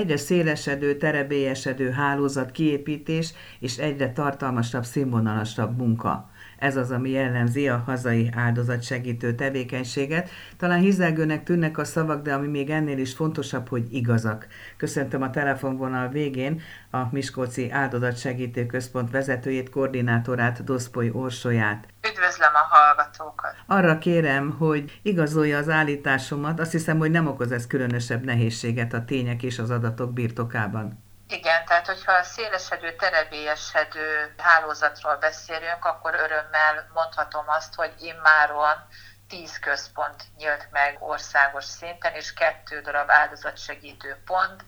egyre szélesedő, terebélyesedő hálózat kiépítés és egyre tartalmasabb, színvonalasabb munka. Ez az, ami jellemzi a hazai áldozatsegítő tevékenységet. Talán hizelgőnek tűnnek a szavak, de ami még ennél is fontosabb, hogy igazak. Köszöntöm a telefonvonal végén a Miskolci Áldozatsegítő Központ vezetőjét, koordinátorát, Doszpoly Orsolyát. Üdvözlöm a hallgatókat! Arra kérem, hogy igazolja az állításomat, azt hiszem, hogy nem okoz ez különösebb nehézséget a tények és az adatok birtokában. Igen, tehát hogyha a szélesedő, terebélyesedő hálózatról beszélünk, akkor örömmel mondhatom azt, hogy immáron tíz központ nyílt meg országos szinten, és kettő darab áldozatsegítő pont.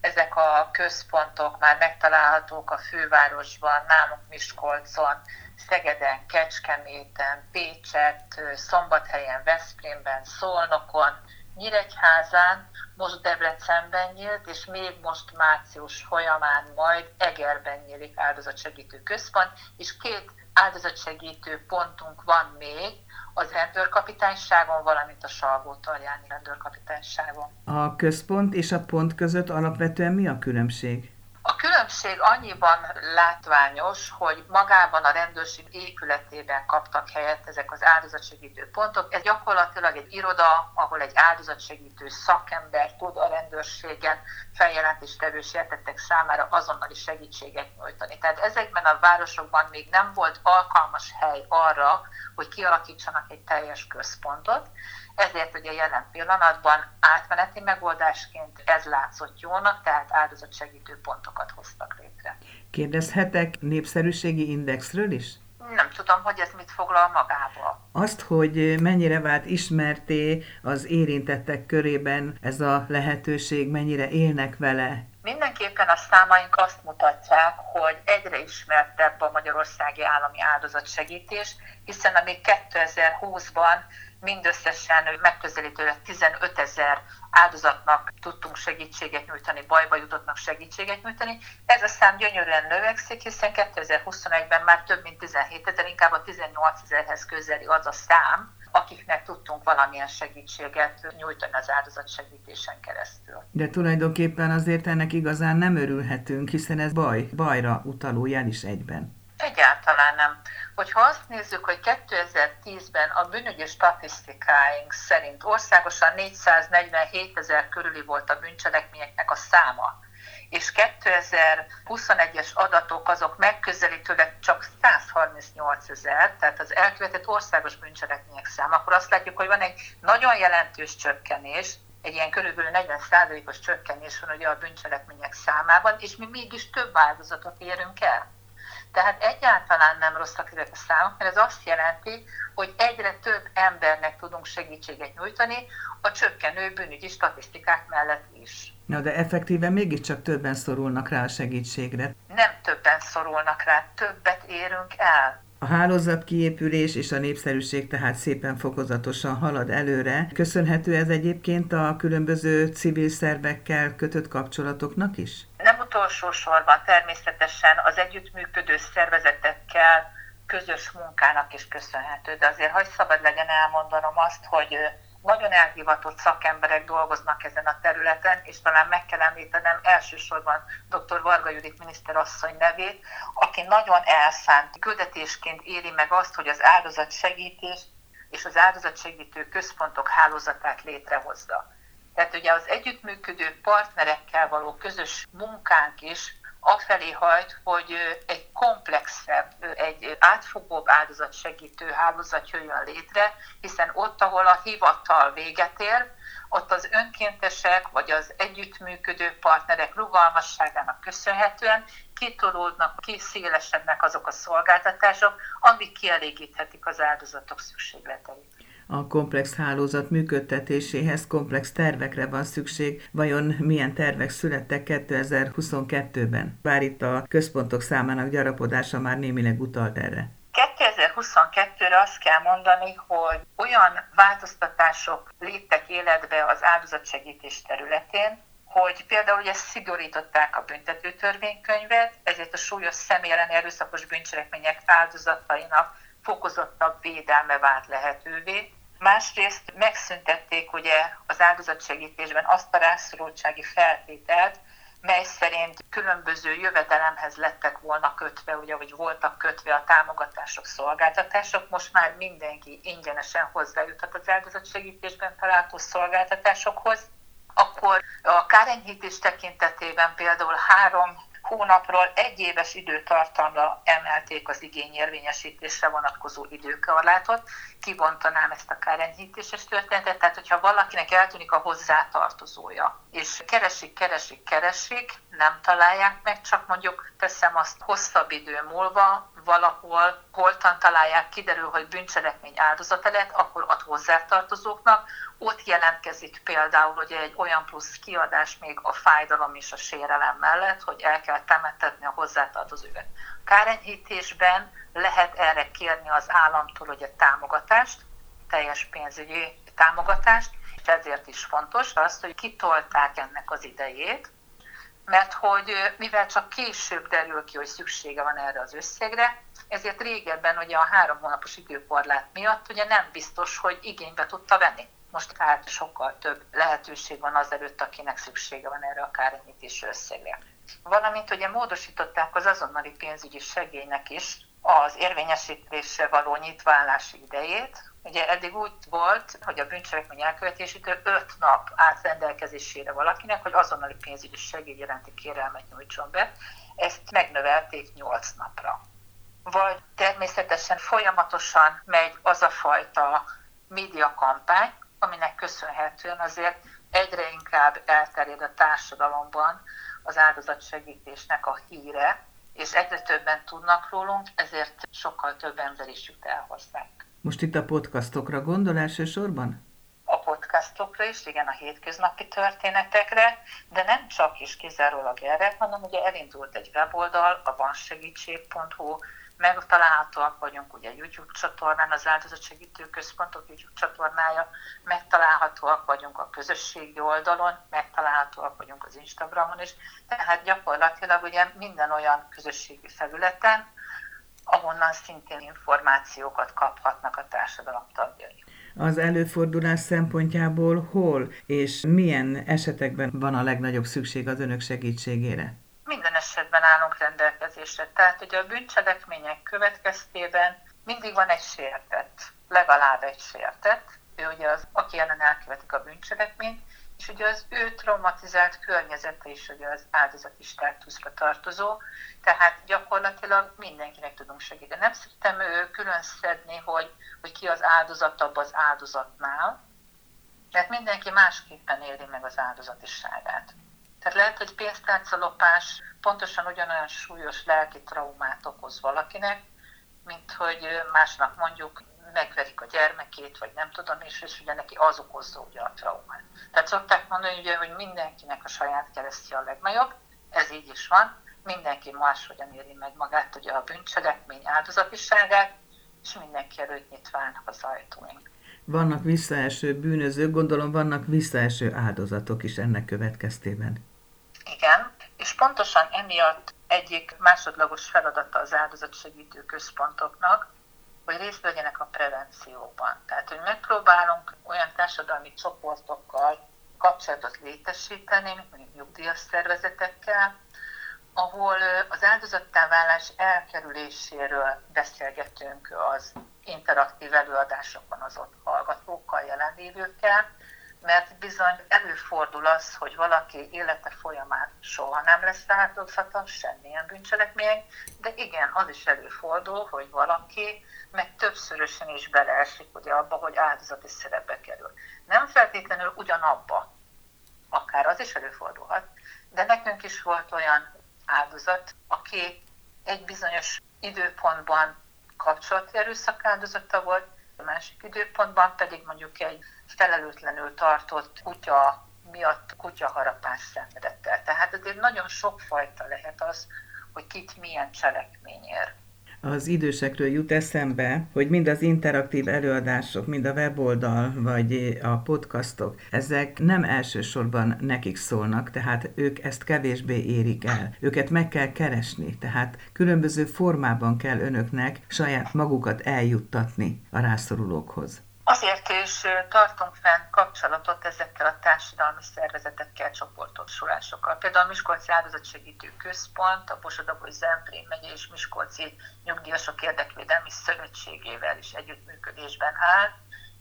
Ezek a központok már megtalálhatók a fővárosban, nálunk Miskolcon, Szegeden, Kecskeméten, Pécset, Szombathelyen, Veszprémben, Szolnokon, Nyíregyházán, most Debrecenben nyílt, és még most március folyamán majd Egerben nyílik áldozatsegítő központ, és két áldozatsegítő pontunk van még, az rendőrkapitányságon, valamint a Salgó-Tarjáni rendőrkapitányságon. A központ és a pont között alapvetően mi a különbség? Különbség annyiban látványos, hogy magában a rendőrség épületében kaptak helyet ezek az áldozatsegítő pontok. Ez gyakorlatilag egy iroda, ahol egy áldozatsegítő szakember tud a rendőrségen feljelentéstevő sértettek számára azonnali segítséget nyújtani. Tehát ezekben a városokban még nem volt alkalmas hely arra, hogy kialakítsanak egy teljes központot, ezért ugye jelen pillanatban átmeneti megoldásként ez látszott jónak, tehát áldozatsegítő pontokat hoztak létre. Kérdezhetek népszerűségi indexről is? Nem tudom, hogy ez mit foglal magába. Azt, hogy mennyire vált ismerté az érintettek körében ez a lehetőség, mennyire élnek vele, Mindenképpen a számaink azt mutatják, hogy egyre ismertebb a magyarországi állami áldozatsegítés, hiszen amíg 2020-ban mindösszesen megközelítőleg 15 ezer áldozatnak tudtunk segítséget nyújtani, bajba jutottnak segítséget nyújtani. Ez a szám gyönyörűen növekszik, hiszen 2021-ben már több mint 17 ezer, inkább a 18 ezerhez közeli az a szám, akiknek tudtunk valamilyen segítséget nyújtani az áldozatsegítésen keresztül. De tulajdonképpen azért ennek igazán nem örülhetünk, hiszen ez baj, bajra utaló jel is egyben. Egyáltalán nem. Hogyha azt nézzük, hogy 2010-ben a bűnügyi statisztikáink szerint országosan 447 ezer körüli volt a bűncselekményeknek a száma, és 2021-es adatok azok megközelítőleg csak 138 ezer, tehát az elkövetett országos bűncselekmények száma, akkor azt látjuk, hogy van egy nagyon jelentős csökkenés, egy ilyen körülbelül 40%-os csökkenés van ugye a bűncselekmények számában, és mi mégis több áldozatot érünk el. Tehát egyáltalán nem rosszak ezek a számok, mert ez azt jelenti, hogy egyre több embernek tudunk segítséget nyújtani a csökkenő bűnügyi statisztikák mellett is. Na, de effektíven mégiscsak többen szorulnak rá a segítségre. Nem többen szorulnak rá, többet érünk el. A hálózat kiépülés és a népszerűség tehát szépen fokozatosan halad előre. Köszönhető ez egyébként a különböző civil szervekkel kötött kapcsolatoknak is? Utolsó sorban természetesen az együttműködő szervezetekkel közös munkának is köszönhető, de azért hagy szabad legyen elmondanom azt, hogy nagyon elhivatott szakemberek dolgoznak ezen a területen, és talán meg kell említenem elsősorban dr. Varga Judit miniszterasszony nevét, aki nagyon elszánt küldetésként éri meg azt, hogy az segítés és az áldozatsegítő központok hálózatát létrehozza. Tehát ugye az együttműködő partnerekkel való közös munkánk is afelé hajt, hogy egy komplexebb, egy átfogóbb áldozatsegítő hálózat jöjjön létre, hiszen ott, ahol a hivatal véget ér, ott az önkéntesek vagy az együttműködő partnerek rugalmasságának köszönhetően kitolódnak, kiszélesednek azok a szolgáltatások, amik kielégíthetik az áldozatok szükségleteit a komplex hálózat működtetéséhez komplex tervekre van szükség. Vajon milyen tervek születtek 2022-ben? Bár itt a központok számának gyarapodása már némileg utalt erre. 2022-re azt kell mondani, hogy olyan változtatások léptek életbe az áldozatsegítés területén, hogy például ugye szigorították a büntető törvénykönyvet, ezért a súlyos személy ellen erőszakos bűncselekmények áldozatainak fokozottabb védelme vált lehetővé. Másrészt megszüntették ugye az áldozatsegítésben azt a rászorultsági feltételt, mely szerint különböző jövedelemhez lettek volna kötve, ugye, vagy voltak kötve a támogatások, szolgáltatások, most már mindenki ingyenesen hozzájuthat az áldozatsegítésben található szolgáltatásokhoz, akkor a kárenyhítés tekintetében például három hónapról egy éves időtartamra emelték az igényérvényesítésre vonatkozó időkorlátot. Kibontanám ezt a kárenyhítéses történetet, tehát hogyha valakinek eltűnik a hozzátartozója, és keresik, keresik, keresik, nem találják meg, csak mondjuk teszem azt hosszabb idő múlva, valahol holtan találják, kiderül, hogy bűncselekmény áldozata lett, akkor a hozzátartozóknak ott jelentkezik például hogy egy olyan plusz kiadás még a fájdalom és a sérelem mellett, hogy el kell temetetni a hozzátartozókat. Kárenyhítésben lehet erre kérni az államtól, a támogatást, teljes pénzügyi támogatást, és ezért is fontos az, hogy kitolták ennek az idejét, mert hogy mivel csak később derül ki, hogy szüksége van erre az összegre, ezért régebben ugye a három hónapos időkorlát miatt ugye nem biztos, hogy igénybe tudta venni. Most hát sokkal több lehetőség van az előtt, akinek szüksége van erre a kárenyítési összegre. Valamint ugye módosították az azonnali pénzügyi segélynek is az érvényesítésre való nyitválási idejét, Ugye eddig úgy volt, hogy a bűncselekmény elkövetésétől öt nap állt rendelkezésére valakinek, hogy azonnali pénzügyi segély iránti kérelmet nyújtson be. Ezt megnövelték nyolc napra. Vagy természetesen folyamatosan megy az a fajta médiakampány, aminek köszönhetően azért egyre inkább elterjed a társadalomban az áldozatsegítésnek a híre, és egyre többen tudnak rólunk, ezért sokkal több ember is jut el hozzánk. Most itt a podcastokra gondol elsősorban? A podcastokra is, igen, a hétköznapi történetekre, de nem csak is kizárólag erre, hanem ugye elindult egy weboldal, a vansegítség.hu, megtalálhatóak vagyunk ugye YouTube csatornán, az áldozatsegítő központok YouTube csatornája, megtalálhatóak vagyunk a közösségi oldalon, megtalálhatóak vagyunk az Instagramon is, tehát gyakorlatilag ugye minden olyan közösségi felületen, ahonnan szintén információkat kaphatnak a társadalom tagjai. Az előfordulás szempontjából hol és milyen esetekben van a legnagyobb szükség az önök segítségére? Minden esetben állunk rendelkezésre. Tehát ugye a bűncselekmények következtében mindig van egy sértett, legalább egy sértett, ő ugye az, aki ellen elkövetik a bűncselekményt, és ugye az ő traumatizált környezete is ugye az áldozati státuszba tartozó, tehát gyakorlatilag mindenkinek tudunk segíteni. Nem szeretem külön szedni, hogy, hogy ki az áldozatabb az áldozatnál, mert mindenki másképpen éli meg az áldozatiságát. Tehát lehet, hogy pénztárcalopás pontosan ugyanolyan súlyos lelki traumát okoz valakinek, mint hogy másnak mondjuk megverik a gyermekét, vagy nem tudom is, és ugye neki az okozza ugye a traumát. Tehát szokták mondani, ugye, hogy mindenkinek a saját keresztje a legnagyobb, ez így is van, mindenki máshogyan éri meg magát, ugye a bűncselekmény áldozatiságát, és mindenki előtt nyitva állnak az ajtóink. Vannak visszaeső bűnözők, gondolom vannak visszaeső áldozatok is ennek következtében. Igen, és pontosan emiatt egyik másodlagos feladata az áldozatsegítő központoknak, hogy részt vegyenek a prevencióban. Tehát, hogy megpróbálunk olyan társadalmi csoportokkal kapcsolatot létesíteni, mondjuk nyugdíjas szervezetekkel, ahol az áldozattá válás elkerüléséről beszélgetünk az interaktív előadásokon az ott hallgatókkal, jelenlévőkkel, mert bizony előfordul az, hogy valaki élete folyamán soha nem lesz áldozata semmilyen bűncselekmény, de igen, az is előfordul, hogy valaki meg többszörösen is beleesik ugye abba, hogy áldozati szerepbe kerül. Nem feltétlenül ugyanabba, akár az is előfordulhat, de nekünk is volt olyan áldozat, aki egy bizonyos időpontban kapcsolati erőszak áldozata volt, a másik időpontban pedig mondjuk egy felelőtlenül tartott kutya miatt kutyaharapás szenvedett el. Tehát azért nagyon sokfajta lehet az, hogy kit milyen cselekmény ér az idősekről jut eszembe, hogy mind az interaktív előadások, mind a weboldal, vagy a podcastok, ezek nem elsősorban nekik szólnak, tehát ők ezt kevésbé érik el. Őket meg kell keresni, tehát különböző formában kell önöknek saját magukat eljuttatni a rászorulókhoz. Azért is tartunk fenn kapcsolatot ezekkel a társadalmi szervezetekkel, csoportosulásokkal. Például a Miskolci Áldozatsegítő Központ, a Bosodaboly Zemplén megye és Miskolci Nyugdíjasok Érdekvédelmi Szövetségével is együttműködésben áll,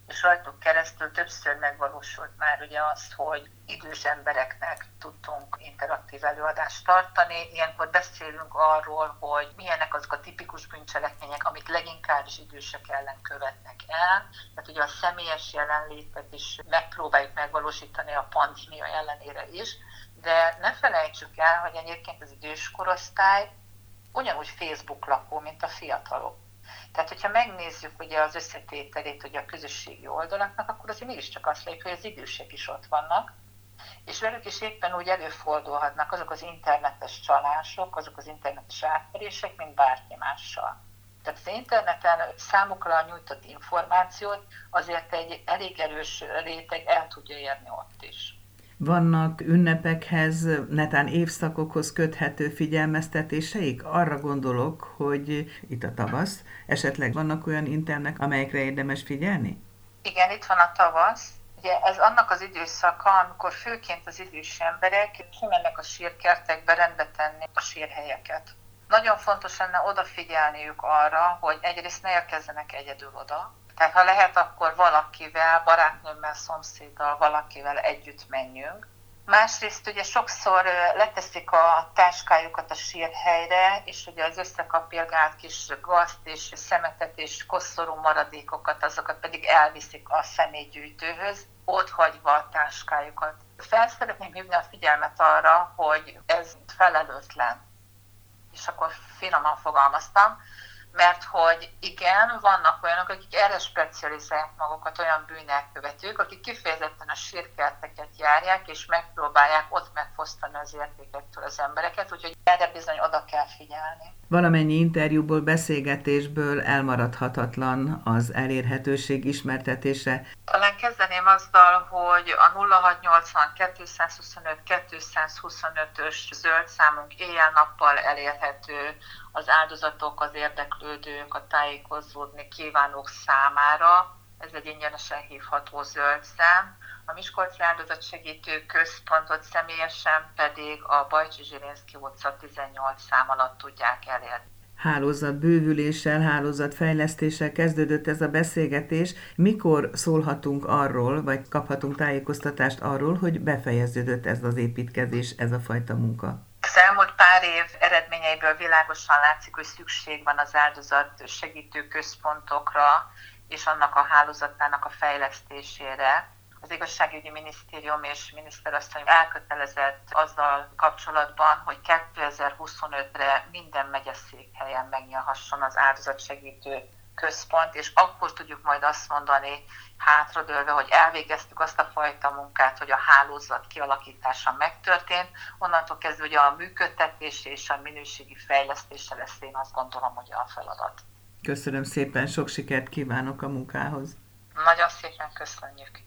és rajtuk keresztül többször megvalósult már ugye az, hogy idős embereknek tudtunk interaktív előadást tartani. Ilyenkor beszélünk arról, hogy milyenek azok a tipikus bűncselekmények, amit leginkább is idősek ellen követnek el. Tehát ugye a személyes jelenlétet is megpróbáljuk megvalósítani a pandémia ellenére is, de ne felejtsük el, hogy egyébként az idős korosztály ugyanúgy Facebook lakó, mint a fiatalok. Tehát, hogyha megnézzük ugye az összetételét ugye a közösségi oldalaknak, akkor azért mégiscsak azt látjuk, hogy az idősek is ott vannak, és velük is éppen úgy előfordulhatnak azok az internetes csalások, azok az internetes átverések, mint bárki mással. Tehát az interneten számukra nyújtott információt azért egy elég erős réteg el tudja érni ott is. Vannak ünnepekhez, netán évszakokhoz köthető figyelmeztetéseik? Arra gondolok, hogy itt a tavasz, esetleg vannak olyan internek, amelyekre érdemes figyelni? Igen, itt van a tavasz. Ugye ez annak az időszaka, amikor főként az idős emberek kimennek a sírkertekbe rendbe tenni a sírhelyeket. Nagyon fontos lenne odafigyelniük arra, hogy egyrészt ne érkezzenek egyedül oda, tehát ha lehet, akkor valakivel, barátnőmmel, szomszéddal, valakivel együtt menjünk. Másrészt ugye sokszor leteszik a táskájukat a sírhelyre, és ugye az összekapilgált kis gazt és szemetet és koszorú maradékokat, azokat pedig elviszik a személygyűjtőhöz, ott hagyva a táskájukat. Fel szeretném hívni a figyelmet arra, hogy ez felelőtlen. És akkor finoman fogalmaztam, mert hogy igen, vannak olyanok, akik erre specializálják magukat, olyan bűnelkövetők, akik kifejezetten a sírkerteket járják, és megpróbálják ott megfosztani az értékektől az embereket, úgyhogy erre bizony oda kell figyelni. Valamennyi interjúból, beszélgetésből elmaradhatatlan az elérhetőség ismertetése. Talán kezdeném azzal, hogy a 0680 225 225-ös zöld számunk éjjel-nappal elérhető az áldozatok, az érdeklődők, a tájékozódni kívánók számára. Ez egy ingyenesen hívható zöld szám. A Miskolci Áldozatsegítő Központot személyesen pedig a Bajcsi Zsirinszki utca 18 szám alatt tudják elérni hálózat bővüléssel, hálózat fejlesztéssel kezdődött ez a beszélgetés. Mikor szólhatunk arról, vagy kaphatunk tájékoztatást arról, hogy befejeződött ez az építkezés, ez a fajta munka? Az elmúlt pár év eredményeiből világosan látszik, hogy szükség van az áldozat segítő központokra és annak a hálózatának a fejlesztésére. Az igazságügyi minisztérium és miniszterasszony elkötelezett azzal kapcsolatban, hogy 2025-re minden megyeszékhelyen megnyilhasson az áldozatsegítő központ, és akkor tudjuk majd azt mondani hátradőlve, hogy elvégeztük azt a fajta munkát, hogy a hálózat kialakítása megtörtént. Onnantól kezdve hogy a működtetés és a minőségi fejlesztése lesz én azt gondolom, hogy a feladat. Köszönöm szépen, sok sikert kívánok a munkához. Nagyon szépen köszönjük.